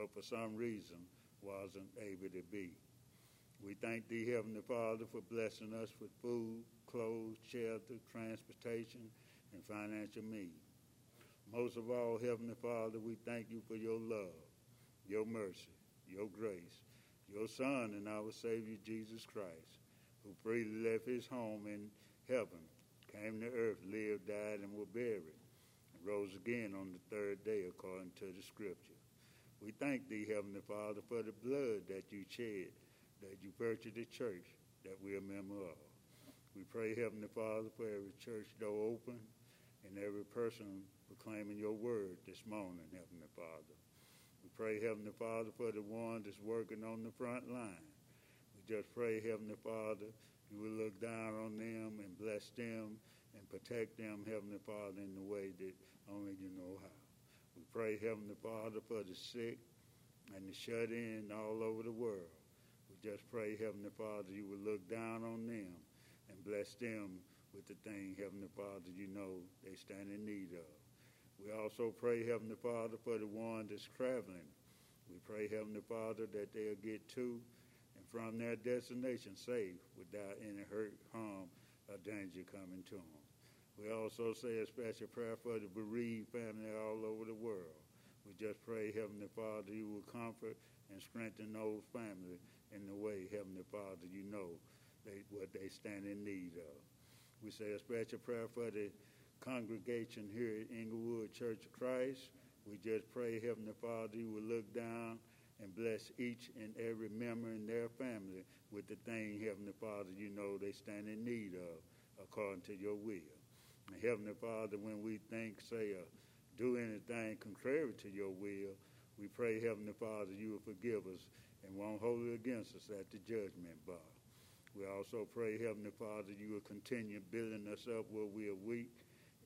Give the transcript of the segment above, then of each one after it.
but for some reason wasn't able to be. We thank thee, Heavenly Father, for blessing us with food, clothes, shelter, transportation, and financial means. Most of all, Heavenly Father, we thank you for your love, your mercy, your grace, your Son and our Savior Jesus Christ, who freely left his home in heaven, came to earth, lived, died, and was buried, and rose again on the third day according to the Scripture. We thank thee, Heavenly Father, for the blood that you shed, that you purchased the church that we are a member of. We pray, Heavenly Father, for every church door open and every person proclaiming your word this morning, Heavenly Father. We pray, Heavenly Father, for the one that's working on the front line. We just pray, Heavenly Father, you will look down on them and bless them and protect them, Heavenly Father, in the way that only you know how. Pray, Heavenly Father, for the sick and the shut in all over the world. We just pray, Heavenly Father, you will look down on them and bless them with the thing, Heavenly Father, you know they stand in need of. We also pray, Heavenly Father, for the one that's traveling. We pray, Heavenly Father, that they'll get to and from their destination safe without any hurt, harm, or danger coming to them. We also say a special prayer for the bereaved family all over the world. We just pray, Heavenly Father, you will comfort and strengthen those families in the way, Heavenly Father, you know they, what they stand in need of. We say a special prayer for the congregation here at Inglewood Church of Christ. We just pray, Heavenly Father, you will look down and bless each and every member in their family with the thing, Heavenly Father, you know they stand in need of according to your will. Heavenly Father, when we think, say, or do anything contrary to your will, we pray, Heavenly Father, you will forgive us and won't hold it against us at the judgment bar. We also pray, Heavenly Father, you will continue building us up where we are weak.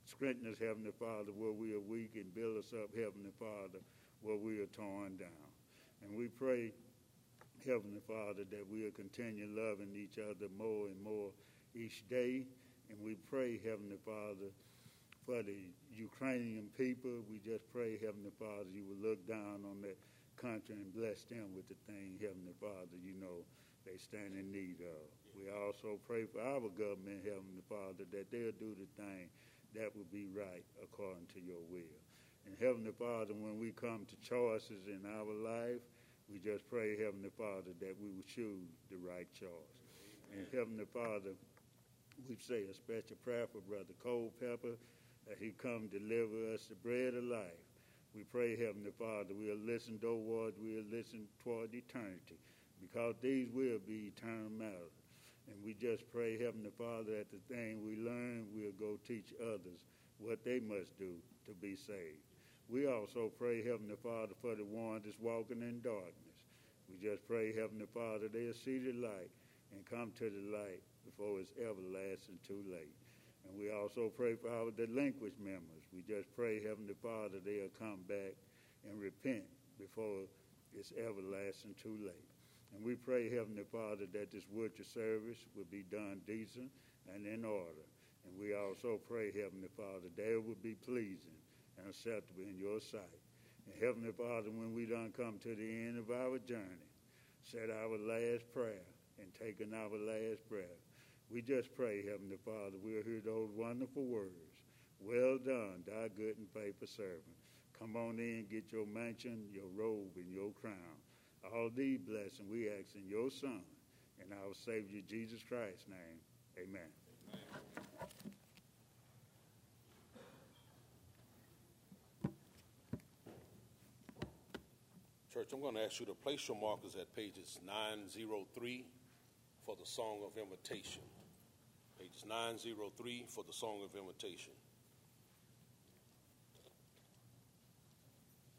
Strengthen us, Heavenly Father, where we are weak, and build us up, Heavenly Father, where we are torn down. And we pray, Heavenly Father, that we'll continue loving each other more and more each day. And we pray, Heavenly Father, for the Ukrainian people. We just pray, Heavenly Father, you will look down on that country and bless them with the thing, Heavenly Father, you know they stand in need of. We also pray for our government, Heavenly Father, that they'll do the thing that will be right according to your will. And Heavenly Father, when we come to choices in our life, we just pray, Heavenly Father, that we will choose the right choice. And Heavenly Father, we say a special prayer for Brother Cole Pepper, that he come deliver us the bread of life. We pray, Heavenly Father, we'll listen toward, we'll listen toward eternity, because these will be eternal matters. And we just pray, Heavenly Father, that the thing we learn, we'll go teach others what they must do to be saved. We also pray, Heavenly Father, for the one that's walking in darkness. We just pray, Heavenly Father, they'll see the light and come to the light before it's everlasting too late. And we also pray for our delinquent members. We just pray, Heavenly Father, they'll come back and repent before it's everlasting too late. And we pray, Heavenly Father, that this worship service will be done decent and in order. And we also pray, Heavenly Father, that it will be pleasing and acceptable in your sight. And Heavenly Father, when we done come to the end of our journey, said our last prayer and taken our last breath, we just pray, Heavenly Father, we'll hear those wonderful words. Well done, thy good and faithful servant. Come on in, get your mansion, your robe, and your crown. All these blessings we ask in your Son and our Savior Jesus Christ's name. Amen. Church, I'm going to ask you to place your markers at pages 903 for the Song of Invitation. Pages 903 for the Song of Invitation.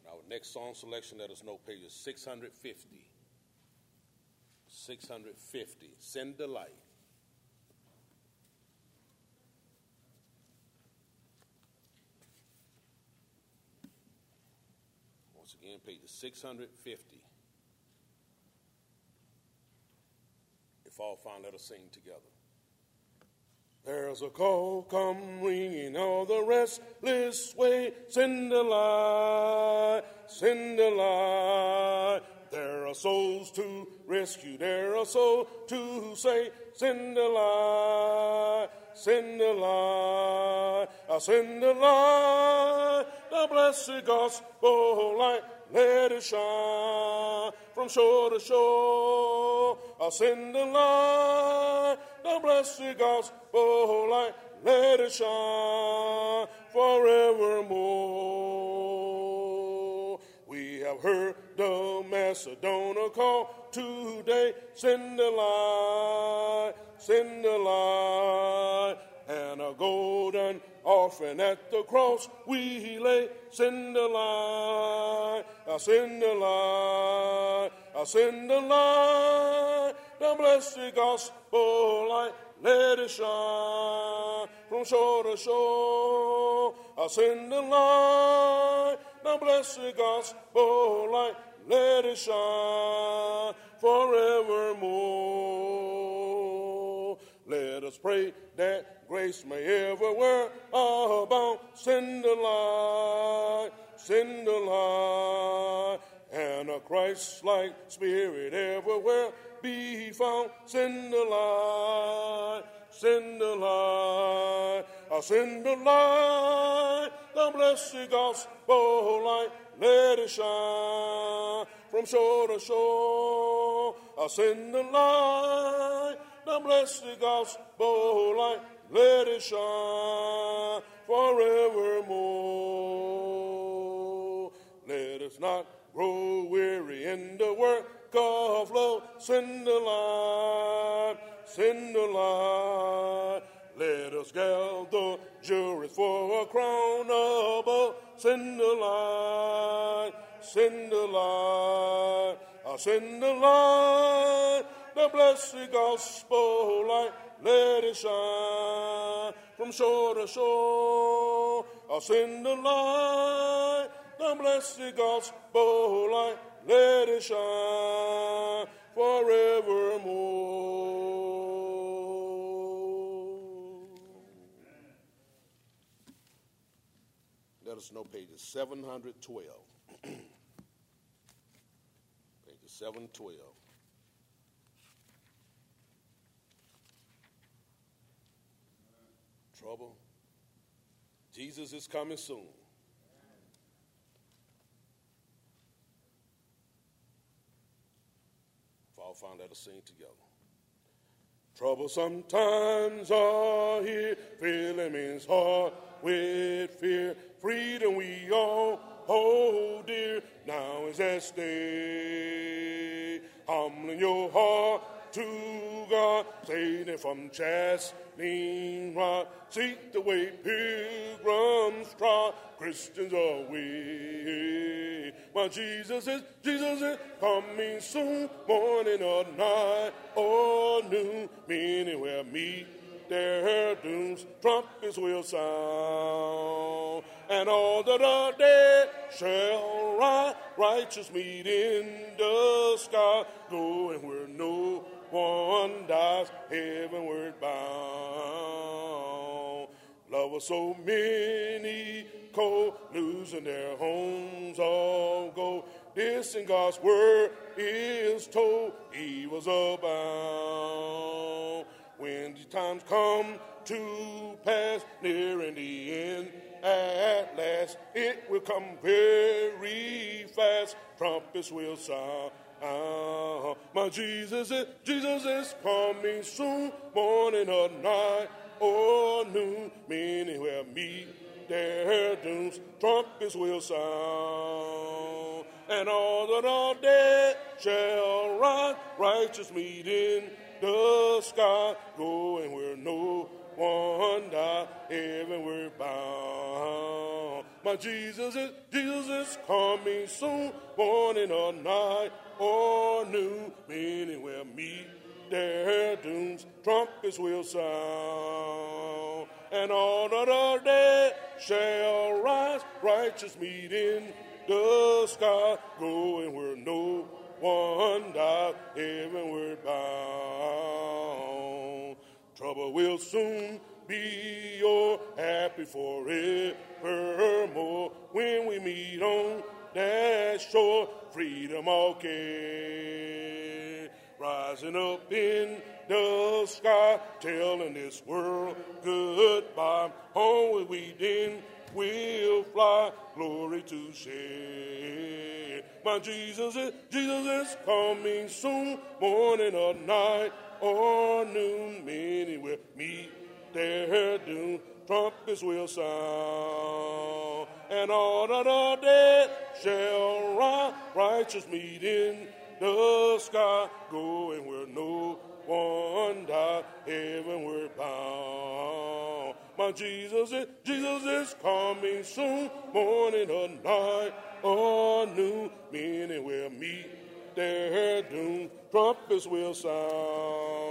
Our next song selection, let us know, pages 650. 650. Send the light. Once again, pages 650. If all found, let us sing together. There's a call come ringing all the restless way. Send a light, send a light. There are souls to rescue, there are souls to save. Send a light, send a light, send a light. The blessed gospel light, let it shine from shore to shore. I send a light, the blessed gospel light, let it shine forevermore. We have heard the Macedonia call today. Send a light, send a light, and a golden offering at the cross we lay. Send a light, send a light, I send a light, the blessed gospel light. Let it shine from shore to shore. I send a light, the blessed gospel light. Let it shine forevermore. Let us pray that grace may everywhere abound. Send a light, send a light, and a Christ-like spirit everywhere be found. Send a light, send a light, send a light, the blessed gospel light. Let it shine from shore to shore. Send a light, the blessed gospel light. Let it shine forevermore. Let us not grow weary in the work of love. Send a light, send a light. Let us gather jurors for a crown above. Send a light, send a light, I'll send a light, the blessed gospel light. Let it shine from shore to shore. I'll send a light, the blessed gospel light. Let it shine forevermore. Let us know pages 712. pages 712. Trouble. Jesus is coming soon. If all found let us sing together. Trouble sometimes are here, filling men's heart with fear. Freedom we all hold dear, now is that day. Humbling your heart to God, saving from chastening rod. Seek the way pilgrims trod, Christians are we. My Jesus is, Jesus is coming soon, morning or night or noon, many will meet their dooms, trumpets will sound, and all that are dead shall rise, righteous meet in the sky, going where no one dies, heavenward bound. Love was so many cold, losing their homes all go. This in God's word is told, he was abound. When the times come to pass, nearing the end, at last it will come very fast. Trumpets will sound. My Jesus is, Jesus is coming soon, morning or night or noon. Many will meet their dooms. Trumpets will sound, and all that are dead shall rise. Righteous meet in the sky, going where no one died, heavenward bound. My Jesus is, Jesus is coming soon, morning or night or noon. Many will meet their dooms, trumpets will sound, and all that are dead shall rise, righteous meet in the sky, going where no one died, heavenward bound. Trouble will soon be your happy forevermore. When we meet on that shore, freedom all care. Rising up in the sky, telling this world goodbye. Home we then will fly, glory to share. My Jesus is, Jesus is coming soon, morning or night or noon. Many will meet their doom, trumpets will sound, and all of the dead shall rise, righteous meet in the sky, going where no one died, heavenward bound. My Jesus is, Jesus is coming soon, morning or night or noon, will meet their doom, trumpets will sound,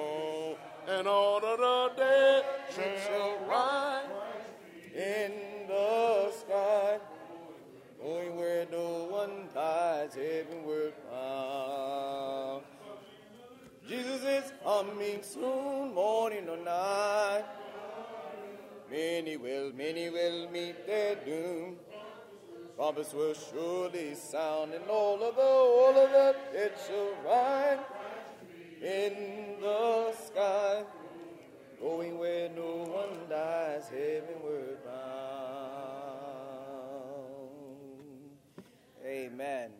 and all of the dead shall rise in the sky, going where no one dies, heavenward bound. Jesus is coming soon, morning or night. Many will, many will meet their doom. Trumpets will surely sound, and all of the, all of the dead shall rise in the sky, going where no one dies, heavenward bound. Amen.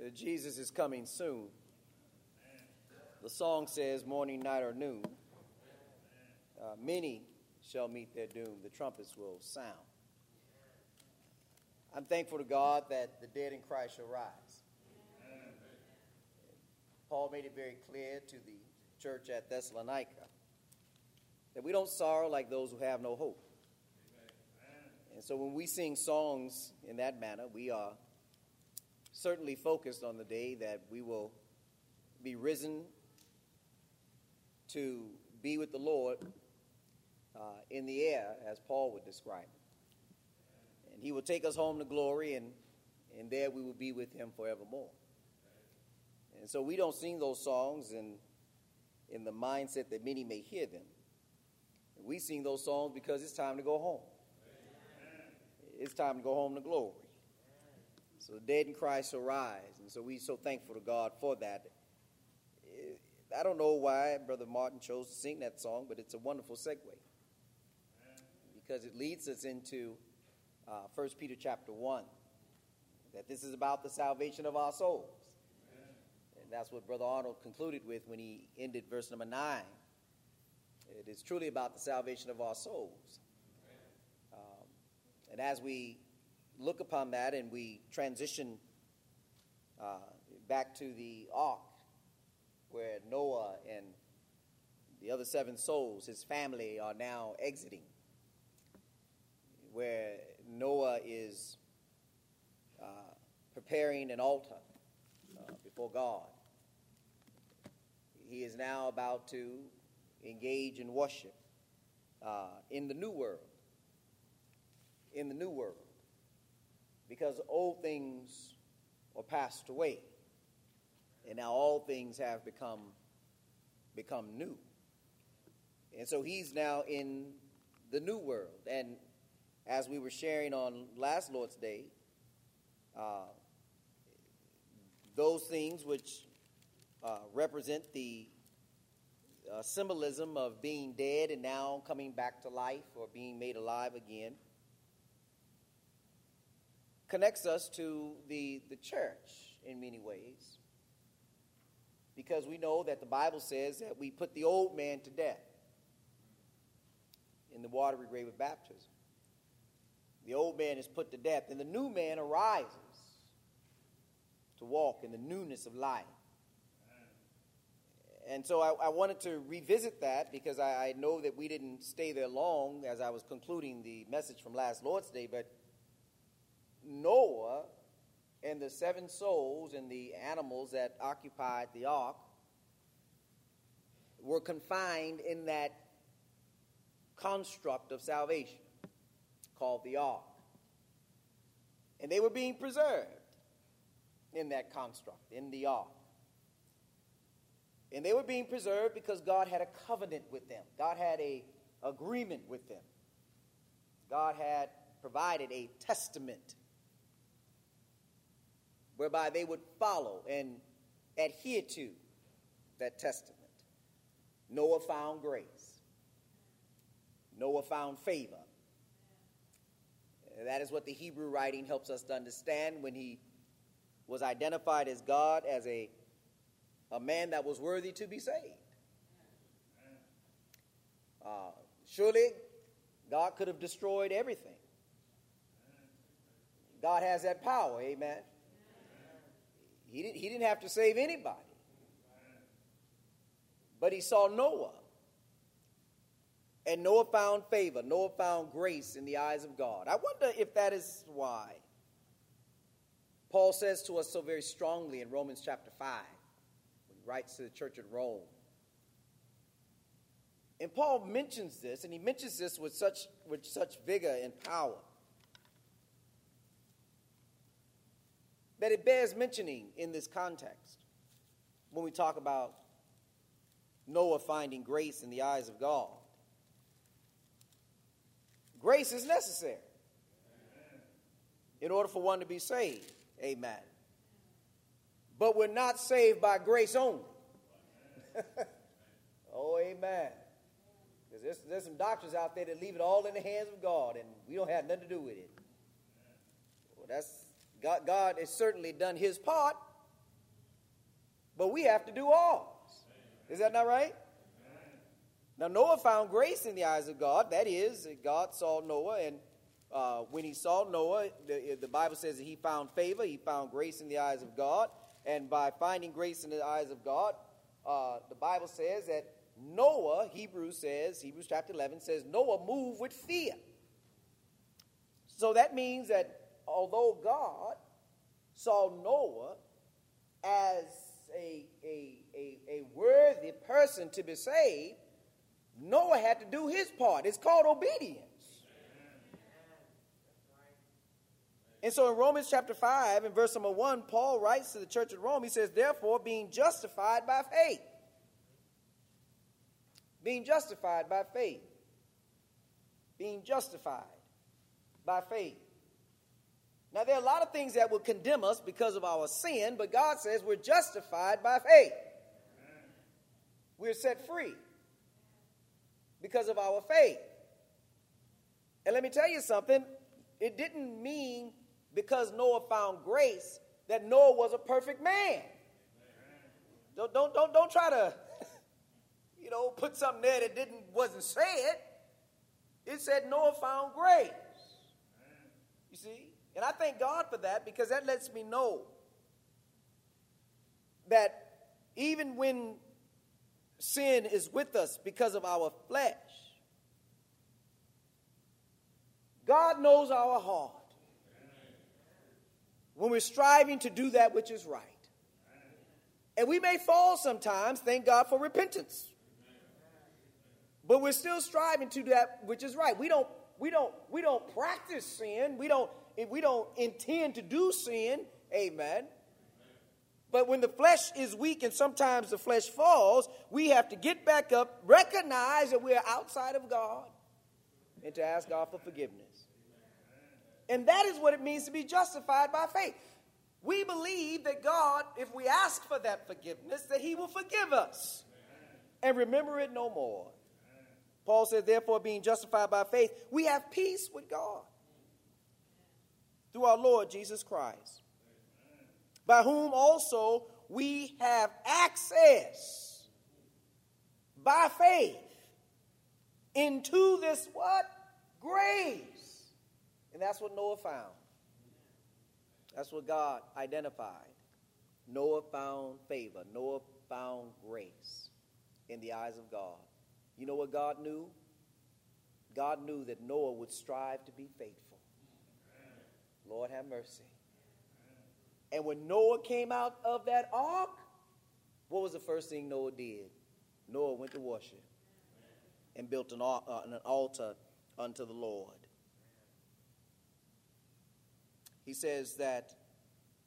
Uh, Jesus is coming soon. The song says, morning, night, or noon. Uh, many shall meet their doom. The trumpets will sound. I'm thankful to God that the dead in Christ shall rise. Paul made it very clear to the church at Thessalonica that we don't sorrow like those who have no hope. And so when we sing songs in that manner, we are certainly focused on the day that we will be risen to be with the Lord uh, in the air, as Paul would describe it. And he will take us home to glory, and, and there we will be with him forevermore. And so we don't sing those songs in, in the mindset that many may hear them. We sing those songs because it's time to go home. It's time to go home to glory. So the dead in Christ shall rise. And so we're so thankful to God for that. I don't know why Brother Martin chose to sing that song, but it's a wonderful segue because it leads us into uh, 1 Peter chapter 1 that this is about the salvation of our souls. That's what Brother Arnold concluded with when he ended verse number 9. It is truly about the salvation of our souls. Um, and as we look upon that and we transition uh, back to the ark, where Noah and the other seven souls, his family, are now exiting, where Noah is uh, preparing an altar uh, before God. He is now about to engage in worship uh, in the new world. In the new world. Because old things are passed away and now all things have become become new and so he's now in the new world and as we were sharing on last lord's day uh, those things which uh, represent the uh, symbolism of being dead and now coming back to life or being made alive again connects us to the, the church in many ways because we know that the Bible says that we put the old man to death in the watery grave of baptism. The old man is put to death, and the new man arises to walk in the newness of life. And so I, I wanted to revisit that because I, I know that we didn't stay there long as I was concluding the message from last Lord's Day, but Noah and the seven souls and the animals that occupied the ark were confined in that construct of salvation called the ark. And they were being preserved in that construct, in the ark. And they were being preserved because God had a covenant with them. God had a, agreement with them. God had provided a testament whereby they would follow and adhere to that testament. Noah found grace. Noah found favor. That is what the Hebrew writing helps us to understand when he was identified as God as a, a man that was worthy to be saved. Uh, surely, God could have destroyed everything. God has that power, amen. He, didn't, he didn't have to save anybody. But he saw Noah. And Noah found favor. Noah found grace in the eyes of God. I wonder if that is why Paul says to us so very strongly in Romans chapter 5, when he writes to the church at Rome. And Paul mentions this, and he mentions this with such, with such vigor and power. that it bears mentioning in this context when we talk about Noah finding grace in the eyes of God. Grace is necessary in order for one to be saved. Amen. But we're not saved by grace only. oh, amen. Because there's, there's some doctors out there that leave it all in the hands of God, and we don't have nothing to do with it. Well, that's God, God has certainly done his part, but we have to do ours. Is that not right? Now, Noah found grace in the eyes of God. That is, God saw Noah, and uh, when he saw Noah, the, the Bible says that he found favor, he found grace in the eyes of God. And by finding grace in the eyes of God, uh, the Bible says that Noah, Hebrews says, Hebrews chapter 11 says, Noah moved with fear. So that means that although God saw Noah as a, a, a, a worthy person to be saved, Noah had to do his part. It's called obedience. And so in Romans chapter 5 and verse number 1, Paul writes to the church at Rome, he says, Therefore, being justified by faith. Being justified by faith. Being justified by faith. Now, there are a lot of things that will condemn us because of our sin, but God says we're justified by faith. We're set free because of our faith. And let me tell you something it didn't mean because Noah found grace that Noah was a perfect man. Don't, don't, don't, don't try to, you know, put something there that didn't wasn't said. It said Noah found grace. You see? And I thank God for that because that lets me know that even when sin is with us because of our flesh, God knows our heart when we're striving to do that which is right. And we may fall sometimes, thank God for repentance. But we're still striving to do that which is right. We don't we don't we don't practice sin. We don't we don't intend to do sin, amen. But when the flesh is weak and sometimes the flesh falls, we have to get back up, recognize that we are outside of God, and to ask God for forgiveness. And that is what it means to be justified by faith. We believe that God, if we ask for that forgiveness, that He will forgive us and remember it no more. Paul says, therefore, being justified by faith, we have peace with God through our Lord Jesus Christ, by whom also we have access by faith into this what? Grace. And that's what Noah found. That's what God identified. Noah found favor. Noah found grace in the eyes of God. You know what God knew? God knew that Noah would strive to be faithful. Lord have mercy. And when Noah came out of that ark, what was the first thing Noah did? Noah went to worship and built an, uh, altar unto the Lord. He says that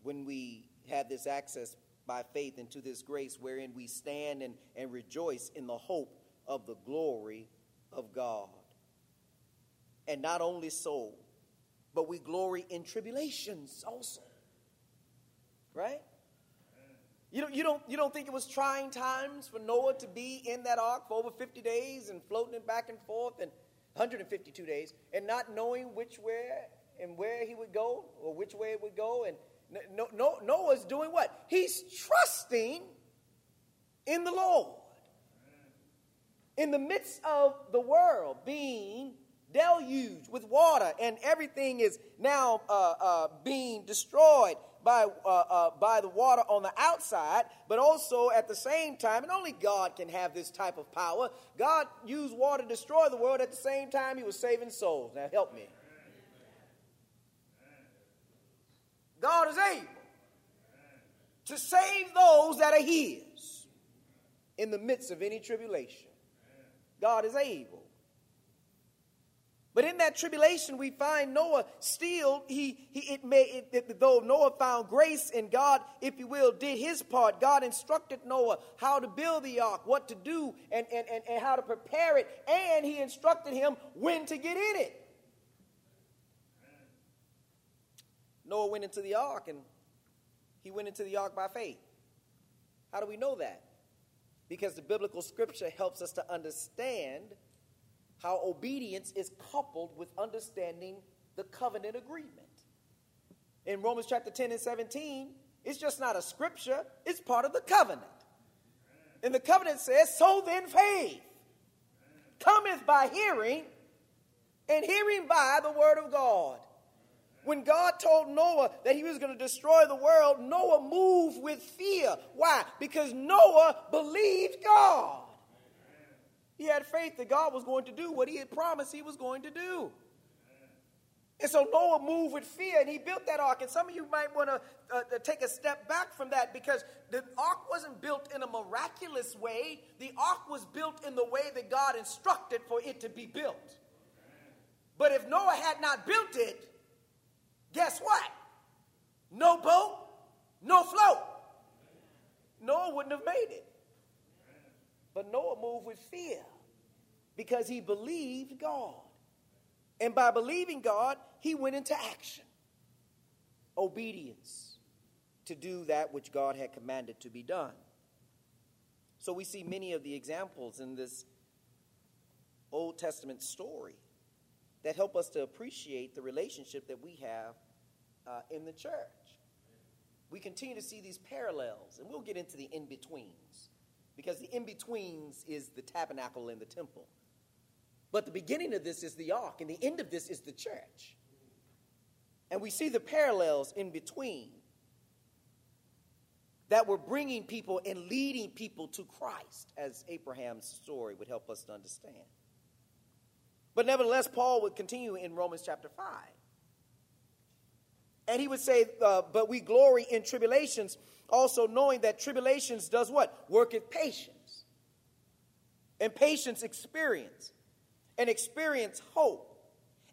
when we have this access by faith into this grace wherein we stand and, and rejoice in the hope of the glory of God. And not only so, but we glory in tribulations also. Right? You don't, you, don't, you don't think it was trying times for Noah to be in that ark for over 50 days and floating it back and forth and 152 days and not knowing which way and where he would go or which way it would go? And no, no, Noah's doing what? He's trusting in the Lord. In the midst of the world being deluged with water and everything is now uh, uh, being destroyed by, uh, uh, by the water on the outside, but also at the same time, and only God can have this type of power. God used water to destroy the world at the same time, He was saving souls. Now, help me. God is able to save those that are His in the midst of any tribulation. God is able. But in that tribulation, we find Noah still, he, he it may, it, it, though Noah found grace in God, if you will, did his part. God instructed Noah how to build the ark, what to do, and, and, and, and how to prepare it, and he instructed him when to get in it. Noah went into the ark and he went into the ark by faith. How do we know that? Because the biblical scripture helps us to understand how obedience is coupled with understanding the covenant agreement. In Romans chapter 10 and 17, it's just not a scripture, it's part of the covenant. And the covenant says, So then faith cometh by hearing, and hearing by the word of God. When God told Noah that he was going to destroy the world, Noah moved with fear. Why? Because Noah believed God. He had faith that God was going to do what he had promised he was going to do. And so Noah moved with fear and he built that ark. And some of you might want to uh, take a step back from that because the ark wasn't built in a miraculous way. The ark was built in the way that God instructed for it to be built. But if Noah had not built it, guess what? No boat, no float. Noah wouldn't have made it. But Noah moved with fear because he believed God. And by believing God, he went into action. Obedience to do that which God had commanded to be done. So we see many of the examples in this Old Testament story that help us to appreciate the relationship that we have uh, in the church. We continue to see these parallels, and we'll get into the in betweens because the in betweens is the tabernacle and the temple. But the beginning of this is the ark, and the end of this is the church. And we see the parallels in between that were bringing people and leading people to Christ, as Abraham's story would help us to understand. But nevertheless, Paul would continue in Romans chapter 5. And he would say, uh, But we glory in tribulations, also knowing that tribulations does what? Worketh patience. And patience, experience. And experience, hope.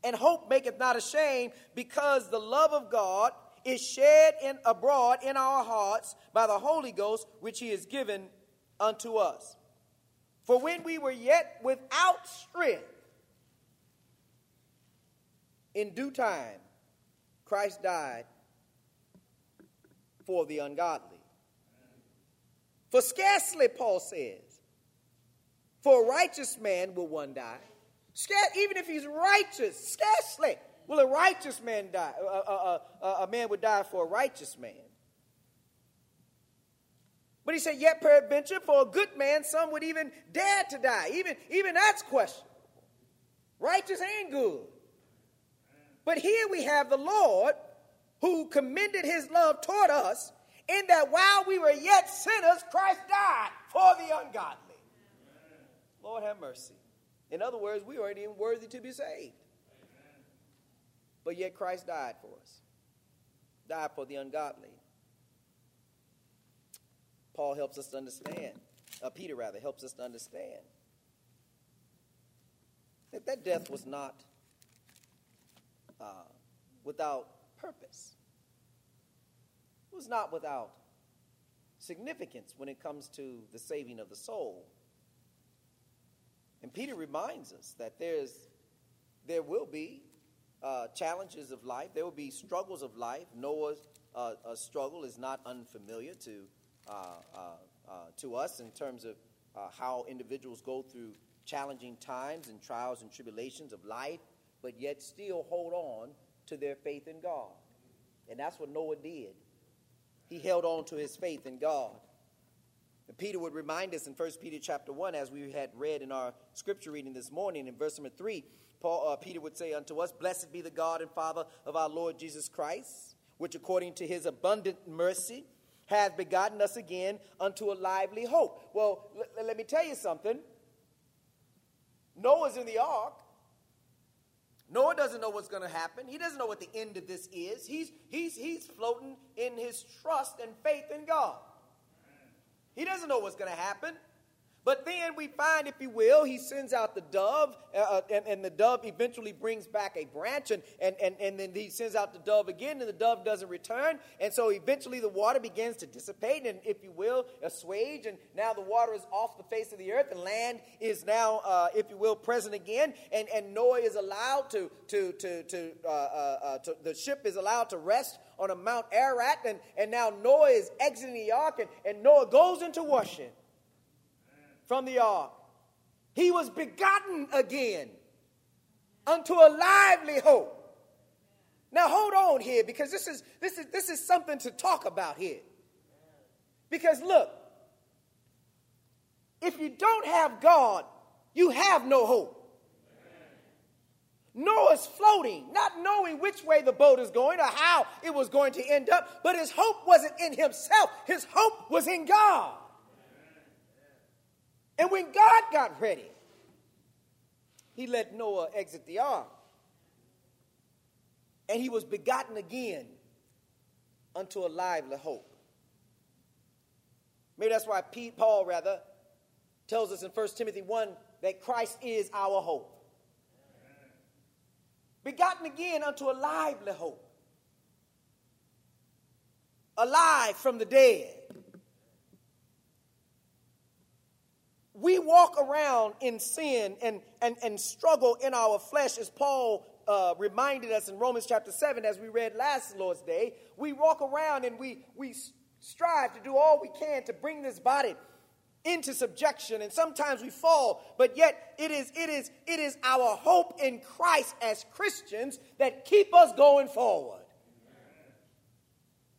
And hope maketh not ashamed, because the love of God is shed in, abroad in our hearts by the Holy Ghost, which he has given unto us. For when we were yet without strength, in due time, Christ died for the ungodly. For scarcely, Paul says, for a righteous man will one die. Even if he's righteous, scarcely will a righteous man die. A, a, a, a man would die for a righteous man. But he said, yet peradventure, for a good man, some would even dare to die. Even, even that's questionable. Righteous and good. But here we have the Lord who commended his love toward us in that while we were yet sinners, Christ died for the ungodly. Lord have mercy. In other words, we weren't even worthy to be saved. But yet Christ died for us, died for the ungodly. Paul helps us to understand, uh, Peter rather, helps us to understand that that death was not uh, without purpose. It was not without significance when it comes to the saving of the soul. And Peter reminds us that there's, there will be uh, challenges of life, there will be struggles of life. Noah's uh, struggle is not unfamiliar to, uh, uh, uh, to us in terms of how individuals go through challenging times and trials and tribulations of life, but yet still hold on to their faith in God. And that's what Noah did. He held on to his faith in God. And Peter would remind us in 1 Peter chapter 1, as we had read in our scripture reading this morning, in verse number 3, Paul, uh, Peter would say unto us, Blessed be the God and Father of our Lord Jesus Christ, which according to his abundant mercy hath begotten us again unto a lively hope. Well, l- let me tell you something. Noah's in the ark. Noah doesn't know what's going to happen. He doesn't know what the end of this is. He's, he's, he's floating in his trust and faith in God. He doesn't know what's going to happen. But then we find, if you will, he sends out the dove, uh, uh, and, and, the dove eventually brings back a branch, and, and, and, and then he sends out the dove again, and the dove doesn't return. And so eventually the water begins to dissipate, and if you will, assuage, and now the water is off the face of the earth, and land is now, uh, if you will, present again. And, and Noah is allowed to, to, to, to, uh, uh, uh to, the ship is allowed to rest on a Mount Ararat, and, and now Noah is exiting the ark, and, and Noah goes into worship from the ark. He was begotten again unto a lively hope. Now hold on here because this is this is this is something to talk about here. Because look, if you don't have God, you have no hope. Noah's floating, not knowing which way the boat is going or how it was going to end up, but his hope wasn't in himself. His hope was in God. And when God got ready, he let Noah exit the ark. And he was begotten again unto a lively hope. Maybe that's why Paul, rather, tells us in 1 Timothy 1 that Christ is our hope. Begotten again unto a lively hope. Alive from the dead. We walk around in sin and, and, and struggle in our flesh, as Paul uh, reminded us in Romans chapter 7, as we read last Lord's Day. We walk around and we, we strive to do all we can to bring this body into subjection and sometimes we fall but yet it is it is it is our hope in Christ as Christians that keep us going forward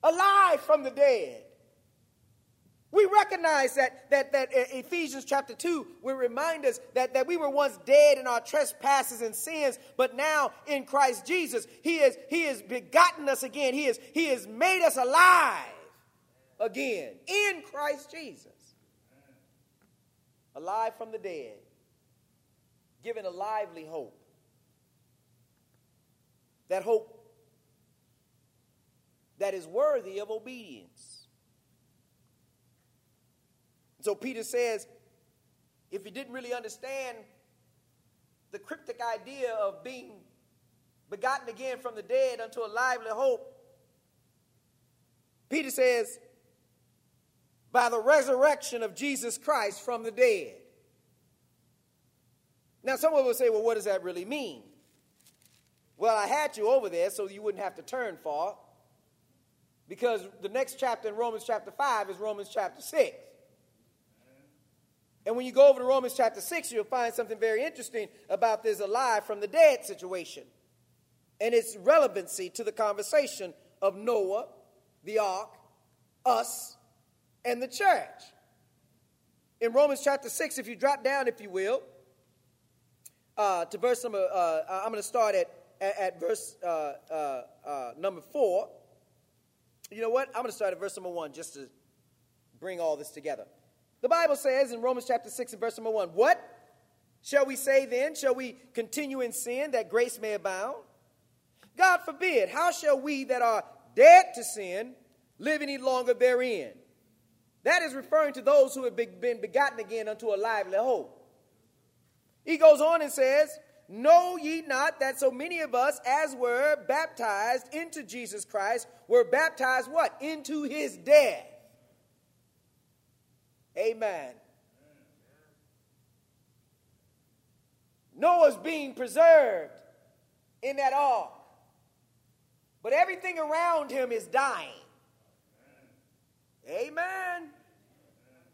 alive from the dead we recognize that, that, that Ephesians chapter 2 will remind us that, that we were once dead in our trespasses and sins, but now in Christ Jesus, He has, he has begotten us again. He has, he has made us alive again in Christ Jesus. Alive from the dead, given a lively hope. That hope that is worthy of obedience. So Peter says, if you didn't really understand the cryptic idea of being begotten again from the dead unto a lively hope, Peter says, by the resurrection of Jesus Christ from the dead. Now, someone will say, well, what does that really mean? Well, I had you over there so you wouldn't have to turn far, because the next chapter in Romans chapter 5 is Romans chapter 6. And when you go over to Romans chapter 6, you'll find something very interesting about this alive from the dead situation and its relevancy to the conversation of Noah, the ark, us, and the church. In Romans chapter 6, if you drop down, if you will, uh, to verse number, uh, I'm going to start at, at, at verse uh, uh, uh, number 4. You know what? I'm going to start at verse number 1 just to bring all this together. The Bible says in Romans chapter 6 and verse number 1 What shall we say then? Shall we continue in sin that grace may abound? God forbid. How shall we that are dead to sin live any longer therein? That is referring to those who have been begotten again unto a lively hope. He goes on and says, Know ye not that so many of us as were baptized into Jesus Christ were baptized what? Into his death. Amen. Noah's being preserved in that ark. But everything around him is dying. Amen.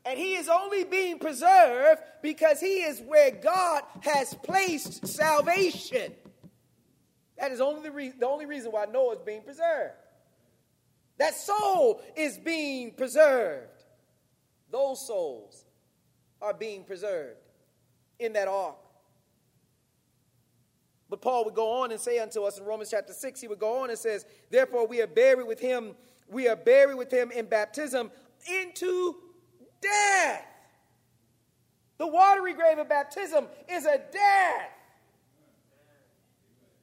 And he is only being preserved because he is where God has placed salvation. That is only the, re- the only reason why Noah is being preserved. That soul is being preserved. Those souls are being preserved in that ark. But Paul would go on and say unto us in Romans chapter 6, he would go on and says, Therefore we are buried with him, we are buried with him in baptism into death. The watery grave of baptism is a death.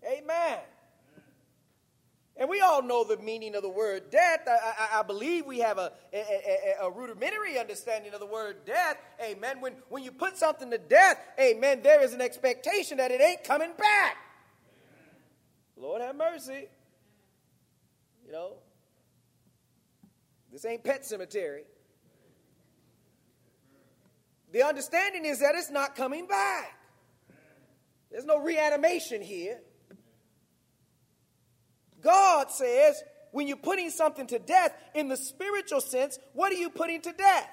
Amen. And we all know the meaning of the word death. I, I, I believe we have a, a, a, a, rudimentary understanding of the word death. Amen. When, when you put something to death, amen, there is an expectation that it ain't coming back. Lord have mercy. You know, this ain't pet cemetery. The understanding is that it's not coming back. There's no reanimation here. God says when you're putting something to death in the spiritual sense, what are you putting to death?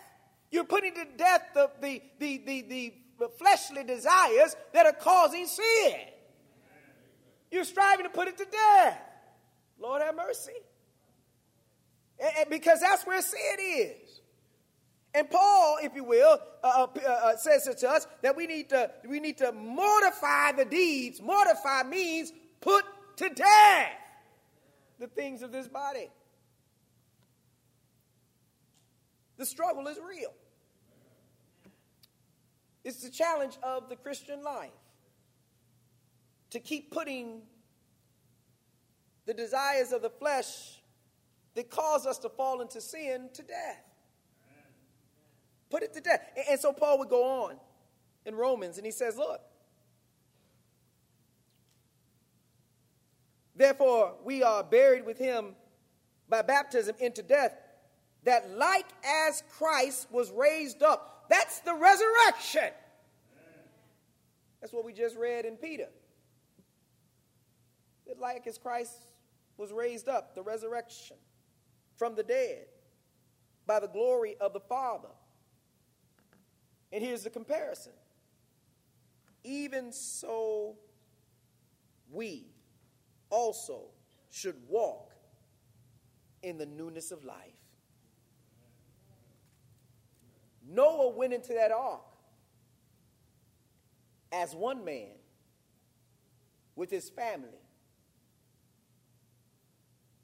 You're putting to death the, the, the, the, the fleshly desires that are causing sin. You're striving to put it to death. Lord have mercy. And, and because that's where sin is. And Paul, if you will, uh, uh, uh, says to us that we need to we need to mortify the deeds. Mortify means put to death the things of this body. The struggle is real. It's the challenge of the Christian life to keep putting the desires of the flesh that cause us to fall into sin to death. Put it to death. And so Paul would go on in Romans and he says, Look, Therefore, we are buried with him by baptism into death, that like as Christ was raised up, that's the resurrection. That's what we just read in Peter. That like as Christ was raised up, the resurrection from the dead by the glory of the Father. And here's the comparison. Even so, we also should walk in the newness of life. Noah went into that ark as one man with his family.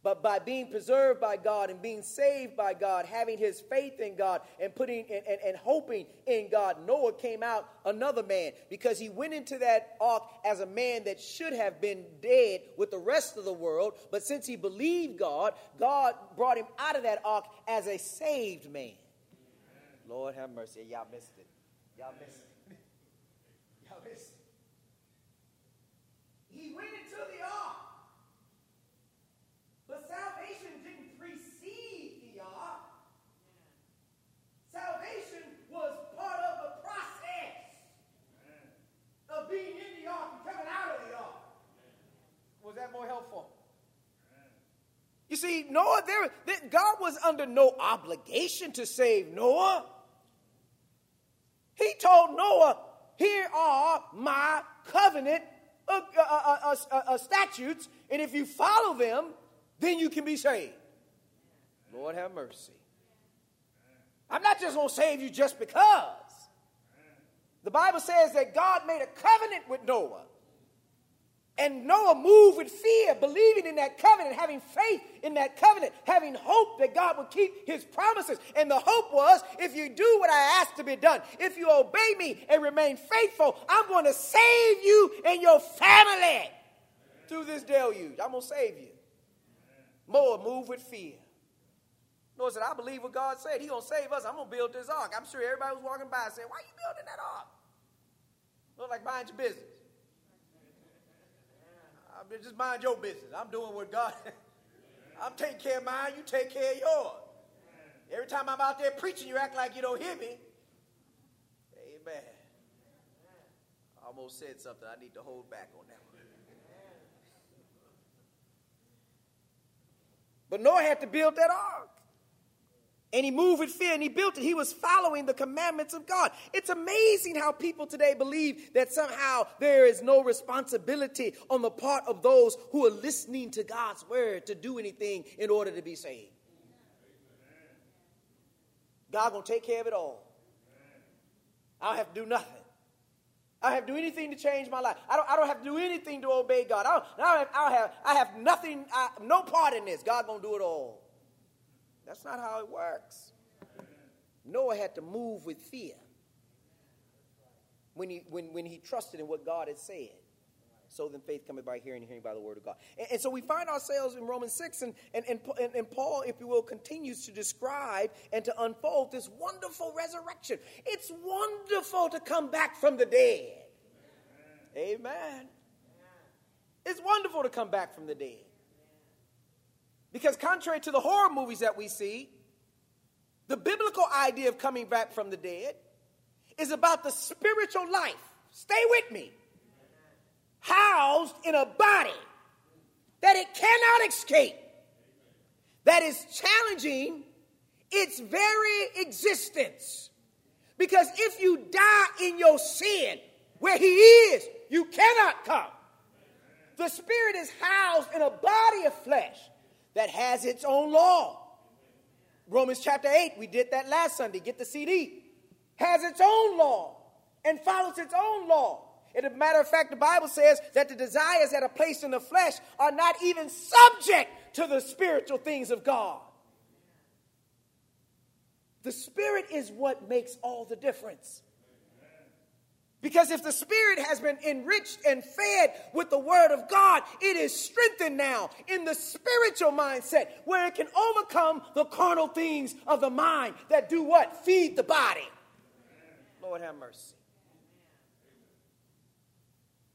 But by being preserved by God and being saved by God, having his faith in God and putting and, and, and, hoping in God, Noah came out another man because he went into that ark as a man that should have been dead with the rest of the world. But since he believed God, God brought him out of that ark as a saved man. Lord have mercy. Y'all missed it. Y'all missed it. Y'all missed it. He went into the ark. But salvation didn't precede the ark. Salvation was part of the process of being in the ark and coming out of the ark. Was that more helpful? You see, Noah, there, God was under no obligation to save Noah. He told Noah, Here are my covenant uh, uh, uh, statutes, and if you follow them, then you can be saved. Lord have mercy. I'm not just going to save you just because. The Bible says that God made a covenant with Noah. And Noah moved with fear, believing in that covenant, having faith in that covenant, having hope that God would keep his promises. And the hope was if you do what I ask to be done, if you obey me and remain faithful, I'm going to save you and your family through this deluge. I'm going to save you. Noah moved with fear. Noah said, I believe what God said. He's going to save us. I'm going to build this ark. I'm sure everybody was walking by saying, Why are you building that ark? Look like mind your business. I just mind your business. I'm doing what God. I'm taking care of mine. You take care of yours. Every time I'm out there preaching, you act like you don't hear me. Amen. I almost said something I need to hold back on that one. But Noah had to build that ark. And he moved with fear and he built it. He was following the commandments of God. It's amazing how people today believe that somehow there is no responsibility on the part of those who are listening to God's word to do anything in order to be saved. God gonna take care of it all. I don't have to do nothing. I don't have to do anything to change my life. I don't, I don't have to do anything to obey God. I don't, I don't, have, I don't have, I have nothing, I, no part in this. God gonna do it all. That's not how it works. Noah had to move with fear when he, when, when he trusted in what God had said. So then faith cometh by hearing, hearing by the word of God. And, and so we find ourselves in Romans 6, and, and, and, and Paul, if you will, continues to describe and to unfold this wonderful resurrection. It's wonderful to come back from the dead. Amen. Amen. It's wonderful to come back from the dead. Because, contrary to the horror movies that we see, the biblical idea of coming back from the dead is about the spiritual life. Stay with me. Housed in a body that it cannot escape, that is challenging its very existence. Because if you die in your sin, where He is, you cannot come. The Spirit is housed in a body of flesh that has its own law. Romans chapter 8, we did that last Sunday. Get the CD. Has its own law and follows its own law. And as a matter of fact, the Bible says that the desires that are placed in the flesh are not even subject to the spiritual things of God. The Spirit is what makes all the difference. Because if the Spirit has been enriched and fed with the Word of God, it is strengthened now in the spiritual mindset where it can overcome the carnal things of the mind that do what? Feed the body. Lord have mercy.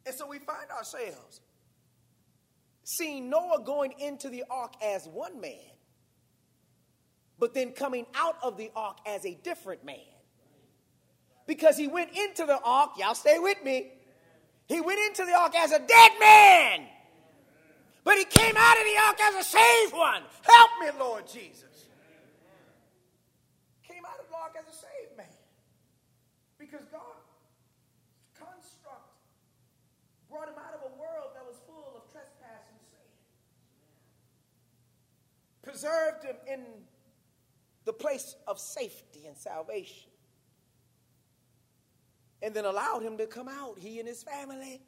And so we find ourselves seeing Noah going into the ark as one man, but then coming out of the ark as a different man because he went into the ark, y'all stay with me. He went into the ark as a dead man, but he came out of the ark as a saved one. Help me, Lord Jesus. Came out of the ark as a saved man because God's construct brought him out of a world that was full of trespass and sin, preserved him in the place of safety and salvation and then allowed him to come out, he and his family,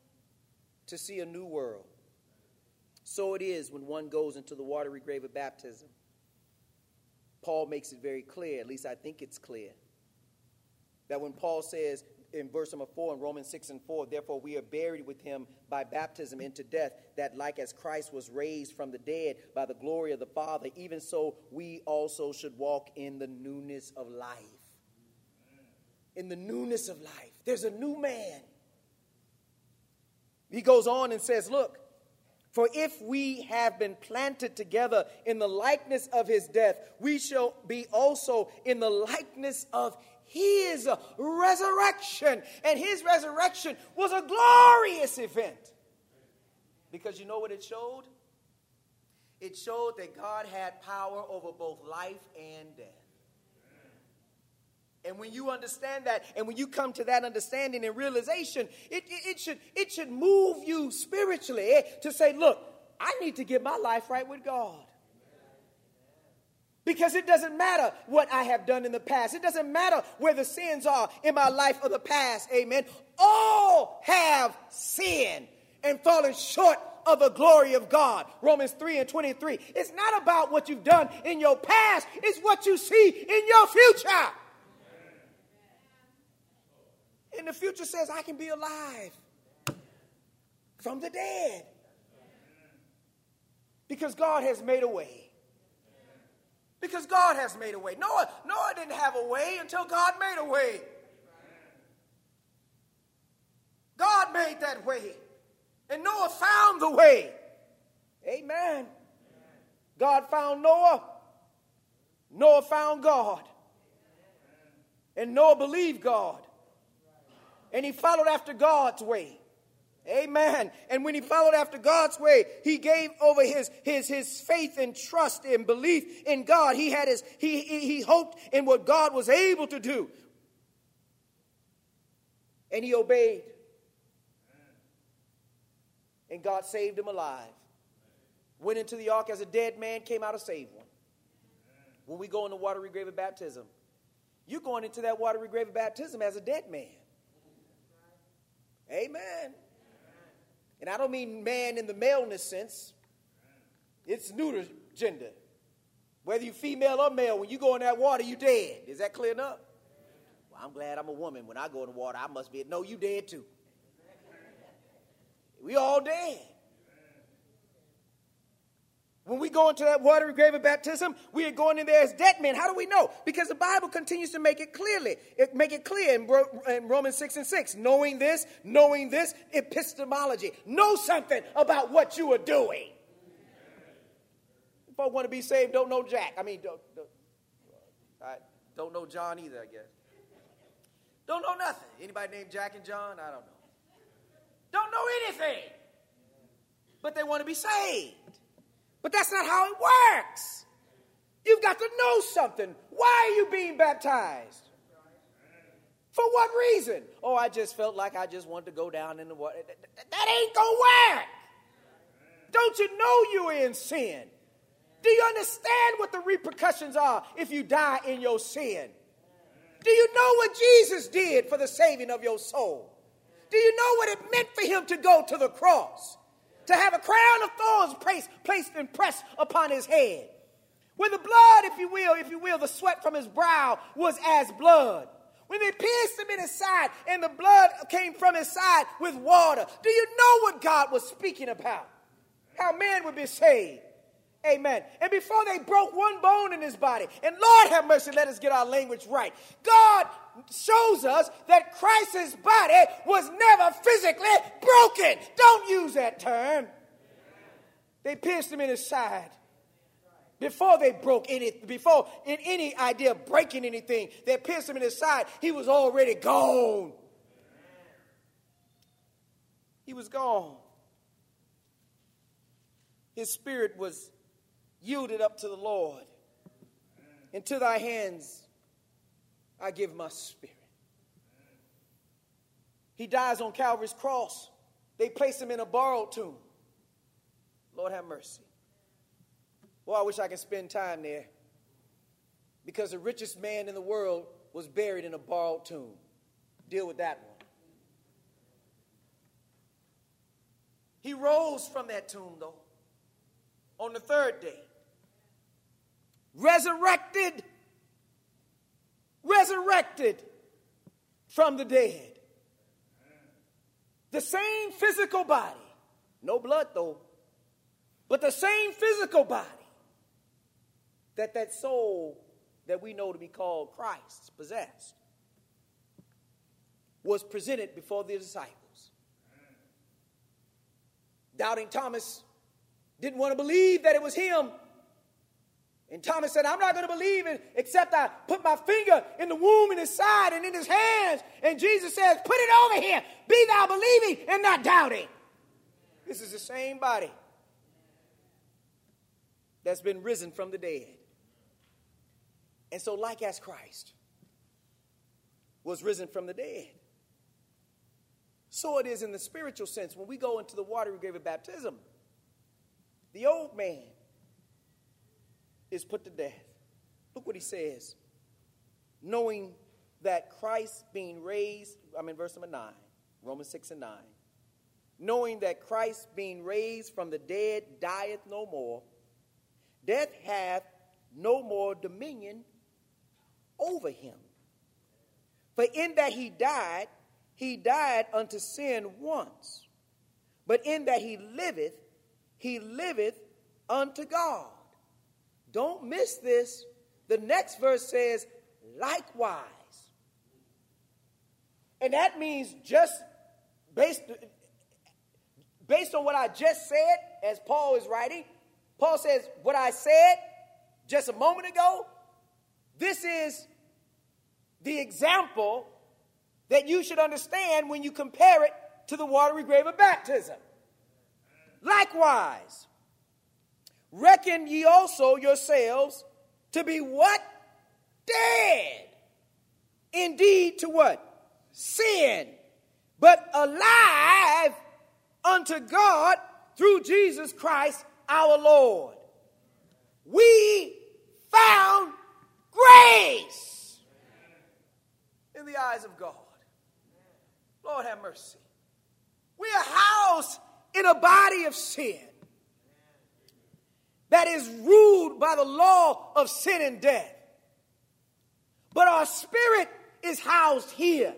to see a new world. So it is when one goes into the watery grave of baptism. Paul makes it very clear, at least I think it's clear, that when Paul says in verse number 4 in Romans 6 and 4, therefore we are buried with him by baptism into death, that like as Christ was raised from the dead by the glory of the Father, even so we also should walk in the newness of life in the newness of life. There's a new man. He goes on and says, Look, for if we have been planted together in the likeness of his death, we shall be also in the likeness of his resurrection. And his resurrection was a glorious event. Because you know what it showed? It showed that God had power over both life and death. And when you understand that, and when you come to that understanding and realization, it, it, it, should, it should move you spiritually to say, look, I need to get my life right with God. Because it doesn't matter what I have done in the past. It doesn't matter where the sins are in my life of the past. Amen. All have sinned and fallen short of the glory of God. Romans 3 and 23. It's not about what you've done in your past, it's what you see in your future. And the future says, I can be alive from the dead. Because God has made a way. Because God has made a way. Noah, Noah didn't have a way until God made a way. God made that way. And Noah found the way. Amen. God found Noah. Noah found God. And Noah believed God. And he followed after God's way. Amen. And when he followed after God's way, he gave over his, his, his faith and trust and belief in God. He had his, he, he, he hoped in what God was able to do. And he obeyed. And God saved him alive. Went into the ark as a dead man, came out a saved one. When we go in the watery grave of baptism, you're going into that watery grave of baptism as a dead man. Amen. And I don't mean man in the maleness sense, it's neuter gender. Whether you're female or male, when you go in that water, you dead. Is that clear enough? Well, I'm glad I'm a woman. When I go in the water, I must be. No, you dead too. We all dead. When we go into that watery grave of baptism, we are going in there as dead men. How do we know? Because the Bible continues to make it clearly, it make it clear in, in Romans 6 and 6. Knowing this, knowing this, epistemology. Know something about what you are doing. If I want to be saved, don't know Jack. I mean, don't, don't, I don't know John either, I guess. Don't know nothing. Anybody named Jack and John? I don't know. Don't know anything. But they want to be saved. But that's not how it works. You've got to know something. Why are you being baptized? For what reason? Oh, I just felt like I just wanted to go down in the water. That ain't gonna work. Don't you know you're in sin? Do you understand what the repercussions are if you die in your sin? Do you know what Jesus did for the saving of your soul? Do you know what it meant for him to go to the cross? To have a crown of thorns placed, placed and pressed upon his head. When the blood, if you will, if you will, the sweat from his brow was as blood. When they pierced him in his side and the blood came from his side with water. Do you know what God was speaking about? How man would be saved. Amen. And before they broke one bone in his body, and Lord have mercy, let us get our language right. God shows us that Christ's body was never physically broken. Don't use that term. They pierced him in his side. Before they broke any, before in any idea of breaking anything, they pierced him in his side. He was already gone. He was gone. His spirit was yielded up to the Lord. Into thy hands I give my spirit. He dies on Calvary's cross. They place him in a borrowed tomb. Lord have mercy. Well, I wish I could spend time there. Because the richest man in the world was buried in a borrowed tomb. Deal with that one. He rose from that tomb, though, on the third day resurrected, resurrected from the dead. The same physical body, no blood though, but the same physical body that that soul that we know to be called Christ possessed was presented before the disciples. Doubting Thomas didn't want to believe that it was him and Thomas said, I'm not going to believe it except I put my finger in the womb in his side and in his hands. And Jesus says, Put it over here. Be thou believing and not doubting. This is the same body that's been risen from the dead. And so, like as Christ was risen from the dead, so it is in the spiritual sense when we go into the watery grave of baptism. The old man is put to death. Look what he says. Knowing that Christ being raised, I'm in verse number 9, Romans 6 and 9. Knowing that Christ being raised from the dead dieth no more, death hath no more dominion over him. For in that he died, he died unto sin once. But in that he liveth, he liveth unto God. Don't miss this. The next verse says, likewise. And that means just based, based on what I just said, as Paul is writing, Paul says, What I said just a moment ago, this is the example that you should understand when you compare it to the watery grave of baptism. Likewise, reckon ye also yourselves to be what? Dead. Indeed, to what? Sin. But alive unto God through Jesus Christ our Lord. We found grace in the eyes of God. Lord have mercy. We are housed in a body of sin that is ruled by the law of sin and death. But our spirit is housed here.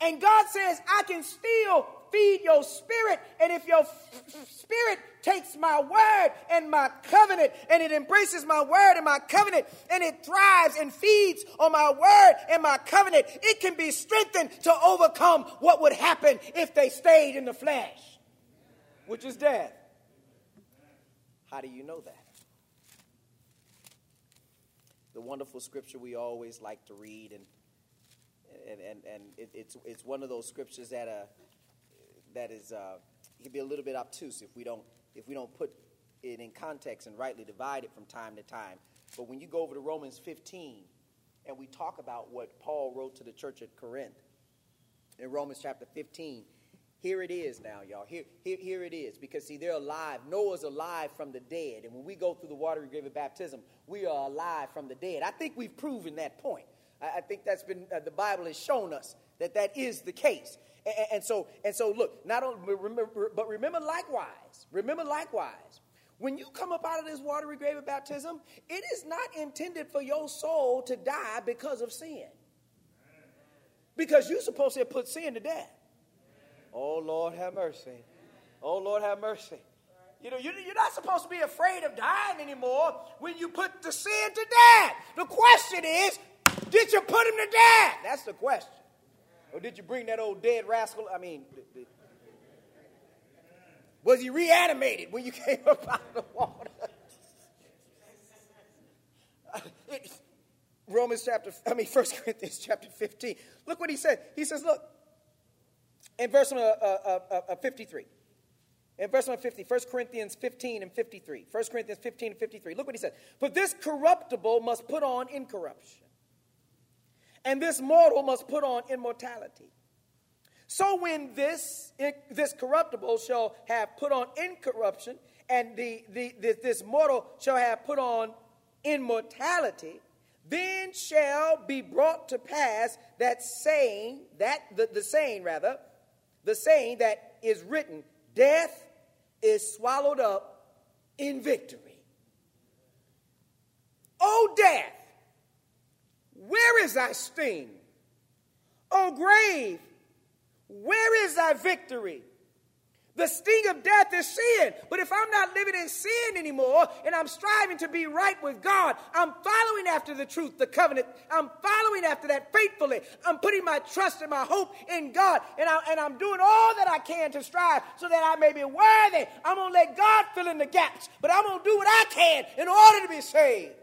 And God says, I can still feed your spirit. And if your f- spirit takes my word and my covenant and it embraces my word and my covenant and it thrives and feeds on my word and my covenant, it can be strengthened to overcome what would happen if they stayed in the flesh, which is death. How do you know that? The wonderful scripture we always like to read and and, and, and it, it's, it's one of those scriptures that uh, that is uh, can be a little bit obtuse if we don't if we don't put it in context and rightly divide it from time to time. But when you go over to Romans 15 and we talk about what Paul wrote to the church at Corinth in Romans chapter 15, here it is now, y'all. Here, here, here it is. Because, see, they're alive. Noah's alive from the dead. And when we go through the watery grave of baptism, we are alive from the dead. I think we've proven that point. I, I think that's been, uh, the Bible has shown us that that is the case. And, and, so, and so, look, not only remember, but remember likewise, remember likewise, when you come up out of this watery grave of baptism, it is not intended for your soul to die because of sin. Because you're supposed to put sin to death. Oh, Lord, have mercy. Oh, Lord, have mercy. You know, you're not supposed to be afraid of dying anymore when you put the sin to death. The question is, did you put him to death? That's the question. Or did you bring that old dead rascal? I mean, was he reanimated when you came up out of the water? Romans chapter, I mean, 1 Corinthians chapter 15. Look what he said. He says, look, in verse uh, uh, uh, uh 53. In verse number 50, 1 Corinthians 15 and 53. 1 Corinthians 15 and 53. Look what he says. For this corruptible must put on incorruption and this mortal must put on immortality. So when this, this corruptible shall have put on incorruption, and the, the, this, this mortal shall have put on immortality, then shall be brought to pass that saying, that the, the saying rather, the saying that is written, death is swallowed up in victory. O death, where is thy sting? O grave, where is thy victory? The sting of death is sin. But if I'm not living in sin anymore and I'm striving to be right with God, I'm following after the truth, the covenant. I'm following after that faithfully. I'm putting my trust and my hope in God. And, I, I'm doing all that I can to strive so that I may be worthy. I'm going to let God fill in the gaps, but I'm going to do what I can in order to be saved.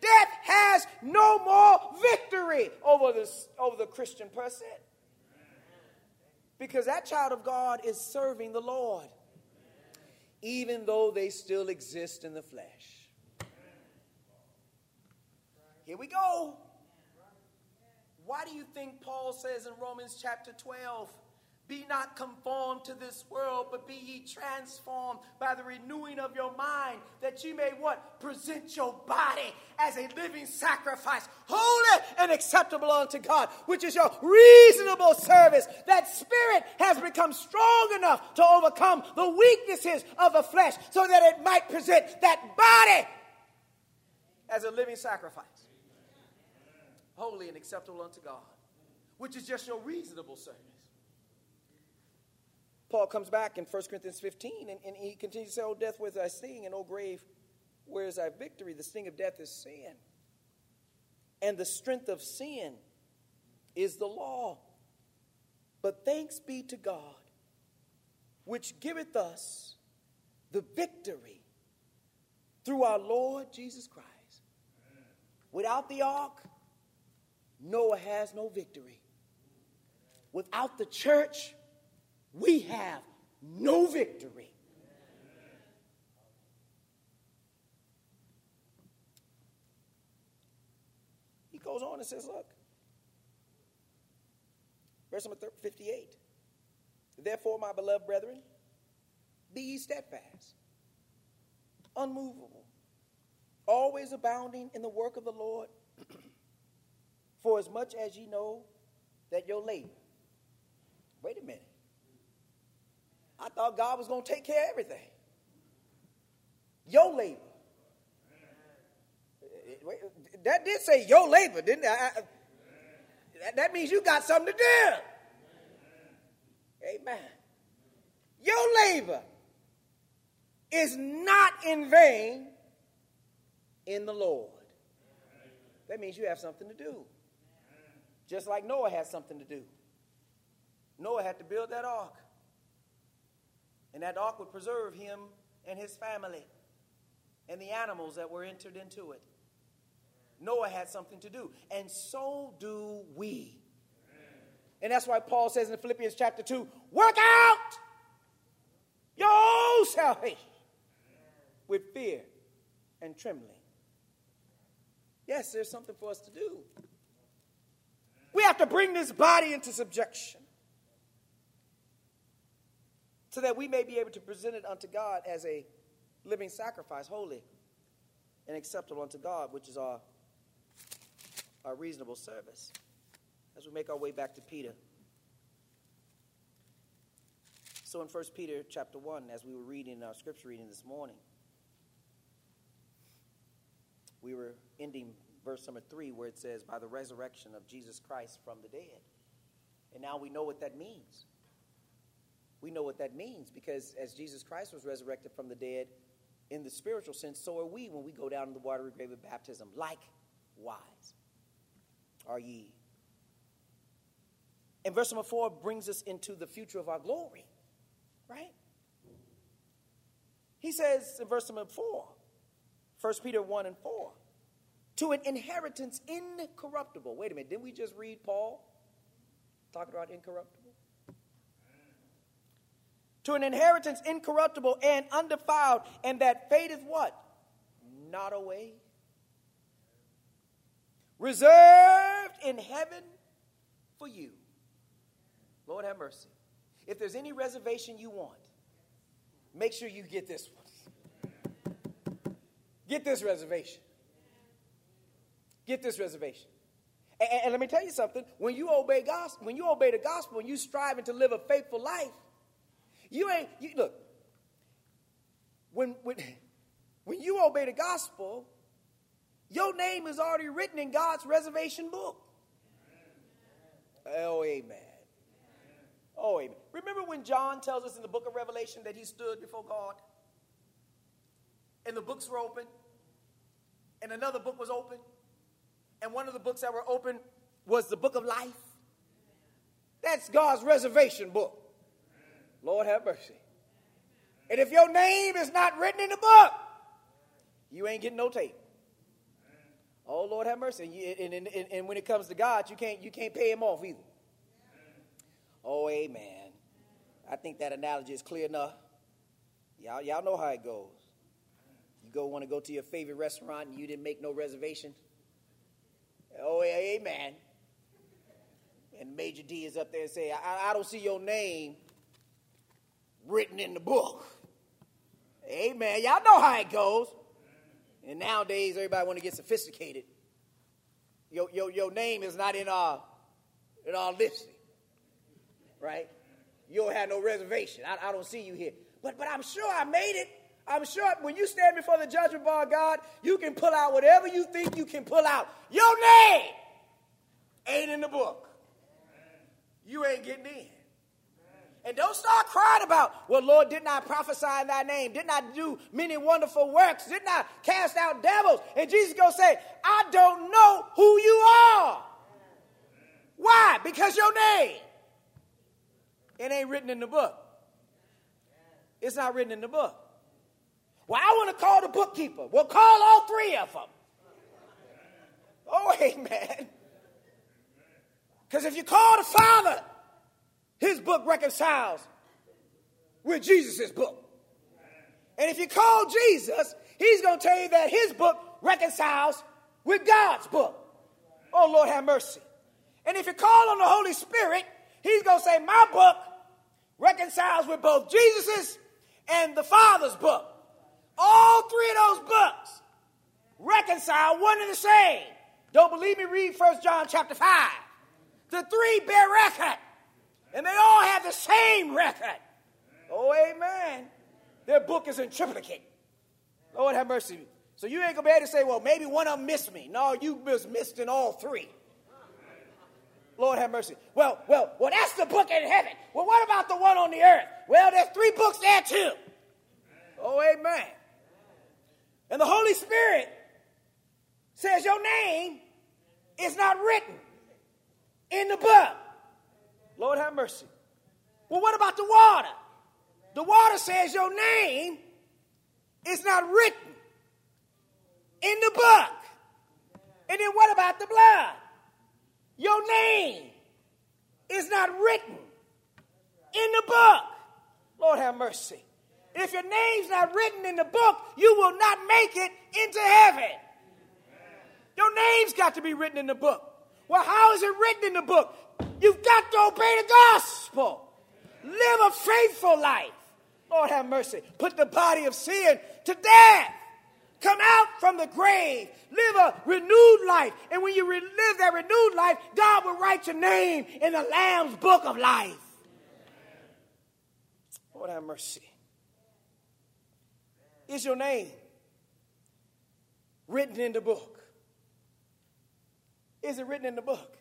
Death has no more victory over, this, over the Christian person. Because that child of God is serving the Lord, even though they still exist in the flesh. Here we go. Why do you think Paul says in Romans chapter 12? Be not conformed to this world, but be ye transformed by the renewing of your mind, that ye may what? Present your body as a living sacrifice, holy and acceptable unto God, which is your reasonable service. That spirit has become strong enough to overcome the weaknesses of the flesh so that it might present that body as a living sacrifice, holy and acceptable unto God, which is just your reasonable service. Paul comes back in 1 Corinthians 15 and, and he continues to say, Oh, death, where's thy sting? And, oh, grave, where's thy victory? The sting of death is sin. And the strength of sin is the law. But thanks be to God, which giveth us the victory through our Lord Jesus Christ. Without the ark, Noah has no victory. Without the church, we have no victory. He goes on and says, Look, verse number 58. Therefore, my beloved brethren, be ye steadfast, unmovable, always abounding in the work of the Lord, for as much as ye know that your labor. Wait a minute. I thought God was going to take care of everything. Your labor. Eh, that did say your labor, didn't it? I, I, that means you got something to do. Amen. Your labor is not in vain in the Lord. That means you have something to do. Just like Noah had something to do. Noah had to build that ark. And that ark would preserve him and his family and the animals that were entered into it. Noah had something to do. And so do we. And that's why Paul says in Philippians chapter 2 work out your salvation with fear and trembling. Yes, there's something for us to do. We have to bring this body into subjection so that we may be able to present it unto God as a living sacrifice, holy and acceptable unto God, which is our, our reasonable service. As we make our way back to Peter. So in 1 Peter chapter 1, as we were reading our scripture reading this morning, we were ending verse number 3 where it says, By the resurrection of Jesus Christ from the dead. And now we know what that means. We know what that means because as Jesus Christ was resurrected from the dead, in the spiritual sense, so are we when we go down to the watery grave of baptism. Likewise are ye. And verse number 4 brings us into the future of our glory, right? He says in verse number 4, 1 Peter 1 and 4, to an inheritance incorruptible. Wait a minute, didn't we just read Paul talking about incorruptible? To an inheritance incorruptible and undefiled, and that fadeth what? Not away. Reserved in heaven for you. Lord have mercy. If there's any reservation you want, make sure you get this one. Get this reservation. Get this reservation. And, and, let me tell you something. When you obey gospel, when you obey the gospel, and you striving to live a faithful life, you ain't, you, look, when, when, when you obey the gospel, your name is already written in God's reservation book. Oh, amen. Oh, amen. Remember when John tells us in the book of Revelation that he stood before God? And the books were open, and another book was open, and one of the books that were open was the book of life. That's God's reservation book. Lord have mercy. And if your name is not written in the book, you ain't getting no tape. Oh Lord have mercy. And, and, and, and, when it comes to God, you can't you can't pay him off either. Oh amen. I think that analogy is clear enough. Y'all, y'all know how it goes. You go want to go to your favorite restaurant and you didn't make no reservation. Oh amen. And maître d' is up there and say, I, I don't see your name written in the book. Amen. Y'all know how it goes. And nowadays, everybody want to get sophisticated. Your, your, your name is not in our, in our listing, right? You don't have no reservation. I, I don't see you here. But, but I'm sure I made it. I'm sure when you stand before the judgment bar God, you can pull out whatever you think you can pull out. Your name ain't in the book. You ain't getting in. And don't start crying about, well, Lord, didn't I prophesy in thy name? Didn't I do many wonderful works? Didn't I cast out devils? And Jesus gonna say, I don't know who you are. Why? Because your name. It ain't written in the book. It's not written in the book. Well, I want to call the bookkeeper. Well, call all three of them. Oh, amen. Because if you call the Father, his book reconciles with Jesus' book. And if you call Jesus, he's going to tell you that his book reconciles with God's book. Oh, Lord, have mercy. And if you call on the Holy Spirit, he's going to say, My book reconciles with both Jesus's and the Father's book. All three of those books reconcile one and the same. Don't believe me? Read 1 John chapter 5. The three bear record, and they all have the same record. Oh, amen. Their book is in triplicate. Lord have mercy. So you ain't gonna be able to say, well, maybe one of them missed me. No, you was missed in all three. Lord have mercy. Well, well, well, that's the book in heaven. Well, what about the one on the earth? Well, there's three books there too. Oh, amen. And the Holy Spirit says your name is not written in the book. Lord have mercy. Well, what about the water? The water says your name is not written in the book. And then what about the blood? Your name is not written in the book. Lord have mercy. If your name's not written in the book, you will not make it into heaven. Your name's got to be written in the book. Well, how is it written in the book? You've got to obey the gospel. Live a faithful life. Lord have mercy. Put the body of sin to death. Come out from the grave. Live a renewed life. And when you re- live that renewed life, God will write your name in the Lamb's book of life. Lord have mercy. Is your name written in the book? Is it written in the book?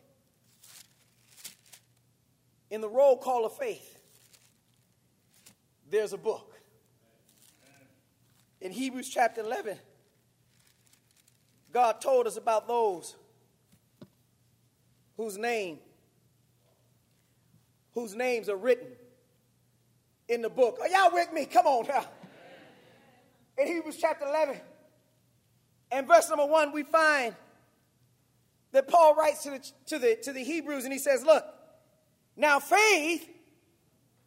In the roll call of faith, there's a book. In Hebrews chapter 11, God told us about those whose name whose names are written in the book. Are y'all with me? Come on now. In Hebrews chapter 11 and verse number 1 we find that Paul writes to the, to the, to the Hebrews and he says, Look, now faith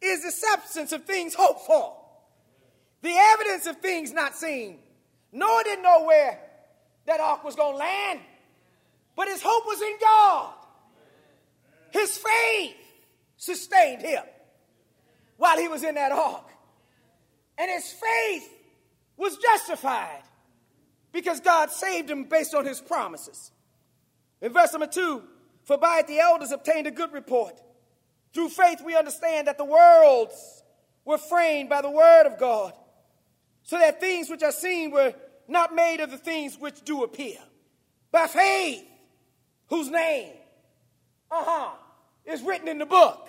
is the substance of things hoped for, the evidence of things not seen. Noah didn't know where that ark was going to land, but his hope was in God. His faith sustained him while he was in that ark. And his faith was justified because God saved him based on his promises. In verse number two, for by it the elders obtained a good report. Through faith, we understand that the worlds were framed by the word of God, so that things which are seen were not made of the things which do appear. By faith, whose name, uh huh, is written in the book,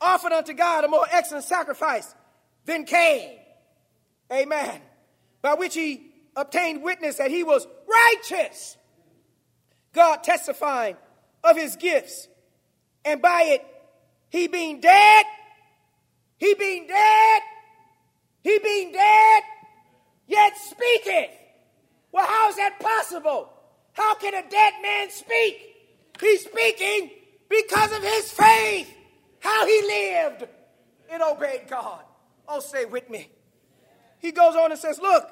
offered unto God a more excellent sacrifice than Cain. Amen. By which he obtained witness that he was righteous. God testifying of his gifts, and by it he being dead, he being dead, he being dead, yet speaketh. Well, how is that possible? How can a dead man speak? He's speaking because of his faith, how he lived and obeyed God. Oh, stay with me. He goes on and says, Look,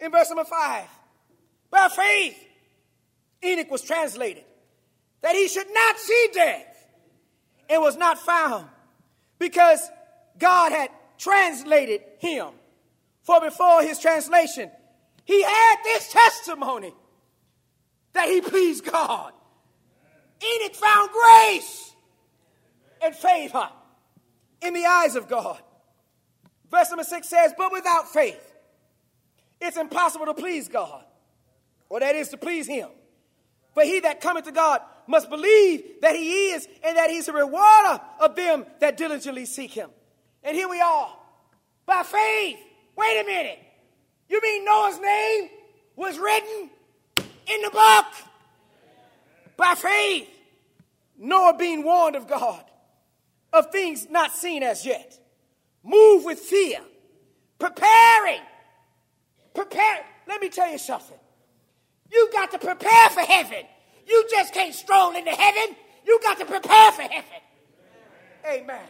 in verse number five, by faith, Enoch was translated that he should not see death and was not found because God had translated him. For before his translation, he had this testimony that he pleased God. Enoch found grace and favor in the eyes of God. Verse number six says, But without faith, it's impossible to please God, or that is to please him. For he that cometh to God must believe that he is and that he's a rewarder of them that diligently seek him. And here we are, by faith. Wait a minute. You mean Noah's name was written in the book? By faith. Noah being warned of God of things not seen as yet. Move with fear. Preparing. Prepare. Let me tell you something. You got to prepare for heaven. You just can't stroll into heaven. You got to prepare for heaven. Amen.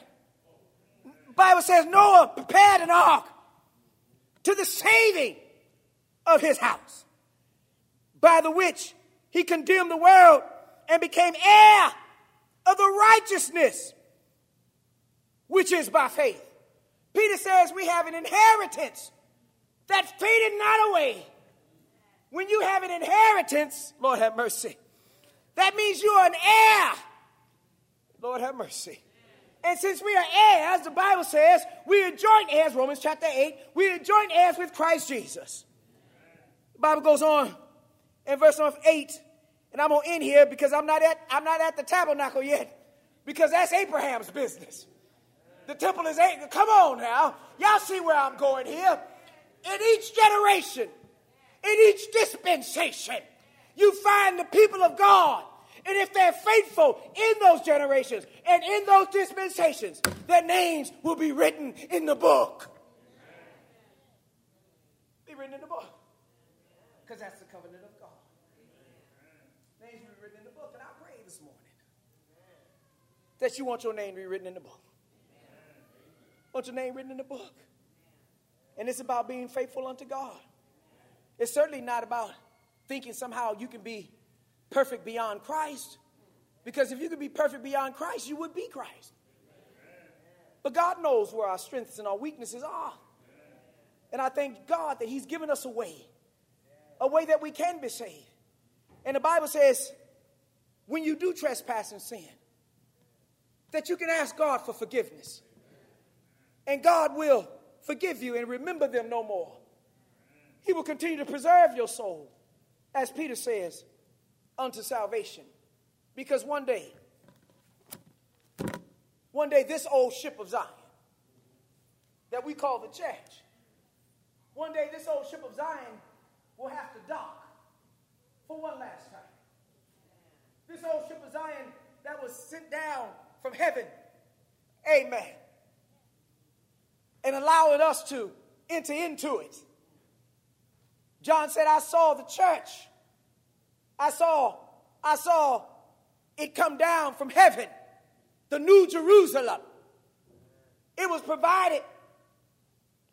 Bible says Noah prepared an ark to the saving of his house, by the which he condemned the world and became heir of the righteousness which is by faith. Peter says we have an inheritance that faded not away. When you have an inheritance, Lord have mercy, that means you are an heir. Lord have mercy. And since we are heirs, the Bible says we are joint heirs, Romans chapter 8, we are joint heirs with Christ Jesus. The Bible goes on in verse number 8, and I'm gonna end here because I'm not at I'm not at the tabernacle yet, because that's Abraham's business. The temple is eight. Come on now. Y'all see where I'm going here. In each generation, in each dispensation, you find the people of God. And if they're faithful in those generations and in those dispensations, their names will be written in the book. Be written in the book. Because that's the covenant of God. Names will be written in the book. And I pray this morning that you want your name to be written in the book. Want your name written in the book. And it's about being faithful unto God. It's certainly not about thinking somehow you can be perfect beyond Christ. Because if you could be perfect beyond Christ, you would be Christ. But God knows where our strengths and our weaknesses are. And I thank God that He's given us a way, a way that we can be saved. And the Bible says, when you do trespass and sin, that you can ask God for forgiveness. And God will forgive you and remember them no more. He will continue to preserve your soul, as Peter says, unto salvation. Because one day, one day, this old ship of Zion that we call the church, one day, this old ship of Zion will have to dock for one last time. This old ship of Zion that was sent down from heaven, amen, and allowing us to enter into it. John said, I saw the church. I saw, I saw it come down from heaven, the new Jerusalem. It was provided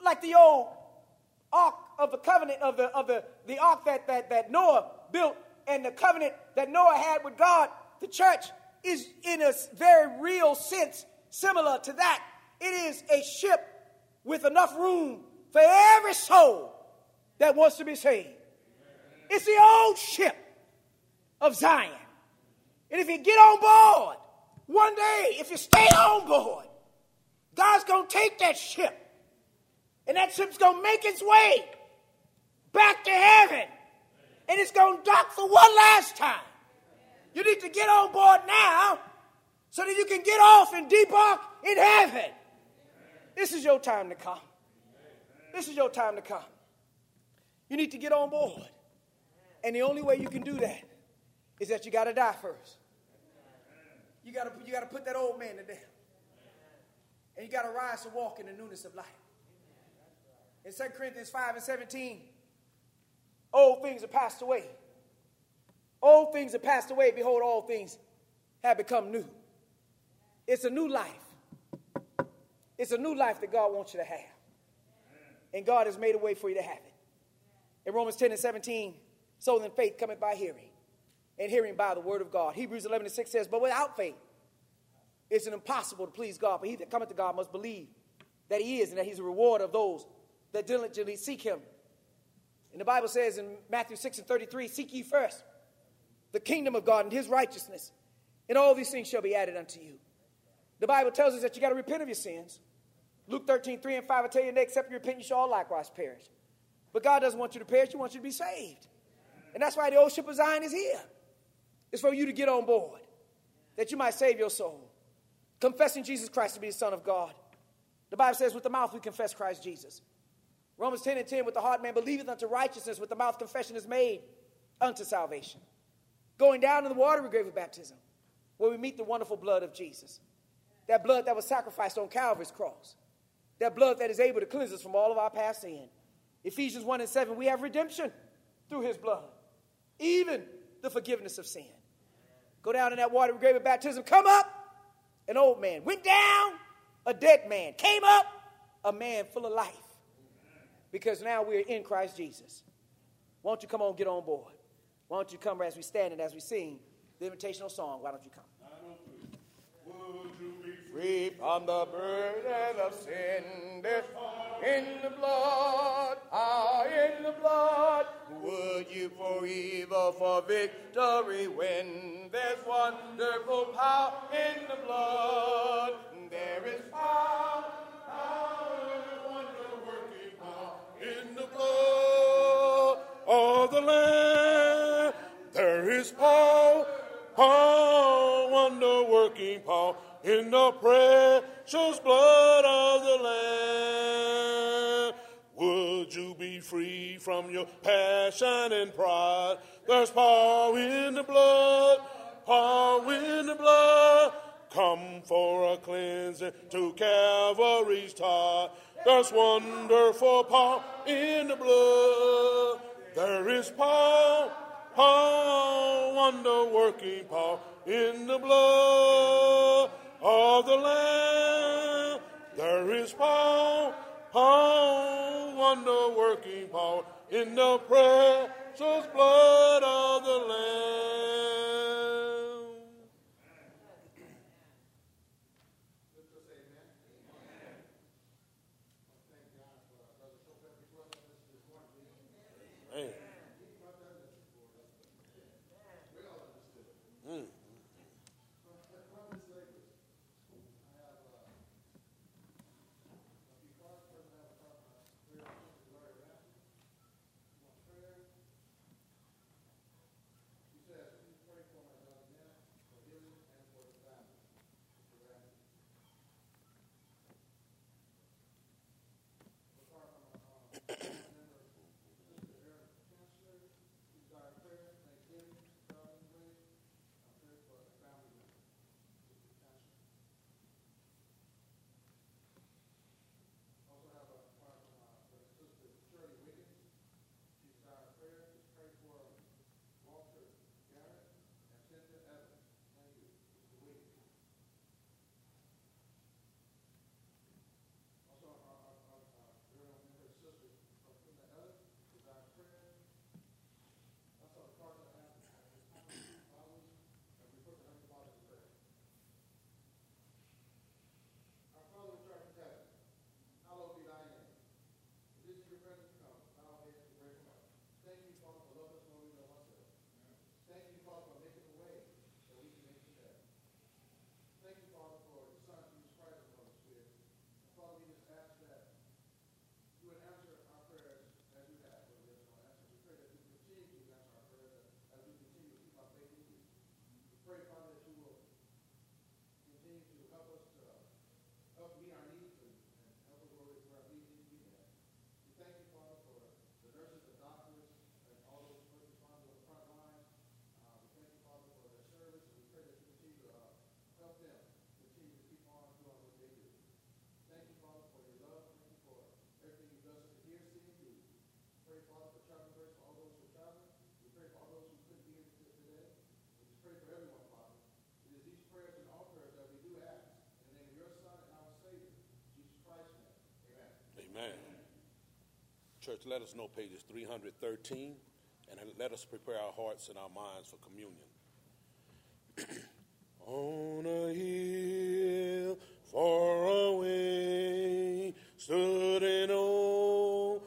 like the old ark of the covenant of the of the, the ark that, that, that Noah built and the covenant that Noah had with God. The church is in a very real sense similar to that. It is a ship with enough room for every soul that wants to be saved. It's the old ship of Zion. And if you get on board, one day, if you stay on board, God's going to take that ship, and that ship's going to make its way back to heaven, and it's going to dock for one last time. You need to get on board now so that you can get off and debark in heaven. This is your time to come. This is your time to come. You need to get on board. And the only way you can do that is that you got to die first. You got to you got to put that old man to death. And you got to rise to walk in the newness of life. In 2 Corinthians 5 and 17, old things are passed away. Old things are passed away. Behold, all things have become new. It's a new life. It's a new life that God wants you to have. And God has made a way for you to have it. In Romans 10 and 17, so then faith cometh by hearing, and hearing by the word of God. Hebrews 11 and 6 says, But without faith, it's impossible to please God. But he that cometh to God must believe that he is, and that he's a reward of those that diligently seek him. And the Bible says in Matthew 6 and 33, Seek ye first the kingdom of God and his righteousness, and all these things shall be added unto you. The Bible tells us that you got to repent of your sins. Luke 13, 3 and 5 will tell you, except you repent, you shall all likewise perish. But God doesn't want you to perish, He wants you to be saved. And that's why the old ship of Zion is here. It's for you to get on board, that you might save your soul. Confessing Jesus Christ to be the Son of God. The Bible says, with the mouth we confess Christ Jesus. Romans 10 and 10, with the heart man believeth unto righteousness, with the mouth confession is made unto salvation. Going down in the watery grave of baptism, where we meet the wonderful blood of Jesus. That blood that was sacrificed on Calvary's cross. That blood that is able to cleanse us from all of our past sin. Ephesians 1 and 7, we have redemption through his blood, even the forgiveness of sin. Go down in that water grave of baptism. Come up, an old man. Went down, a dead man. Came up, a man full of life. Because now we're in Christ Jesus. Why don't you come on, get on board? Why don't you come as we stand and as we sing the invitational song? Why don't you come? Free from the burden of sin. There's in the blood, ah, in the blood. Would you for evil, for victory win? There's wonderful power in the blood. There is power, power, wonder working power in the blood of the Lamb. There is power, power, wonder working power in the precious blood of the Lamb. Would you be free from your passion and pride? There's power in the blood, power in the blood. Come for a cleansing to Calvary's tide. There's wonderful power in the blood. There is power, power, wonder working power in the blood of the Lamb. There is power, power, wonder working power in the precious blood of the Lamb. Church, let us know pages 313 and let us prepare our hearts and our minds for communion. On a hill far away stood an old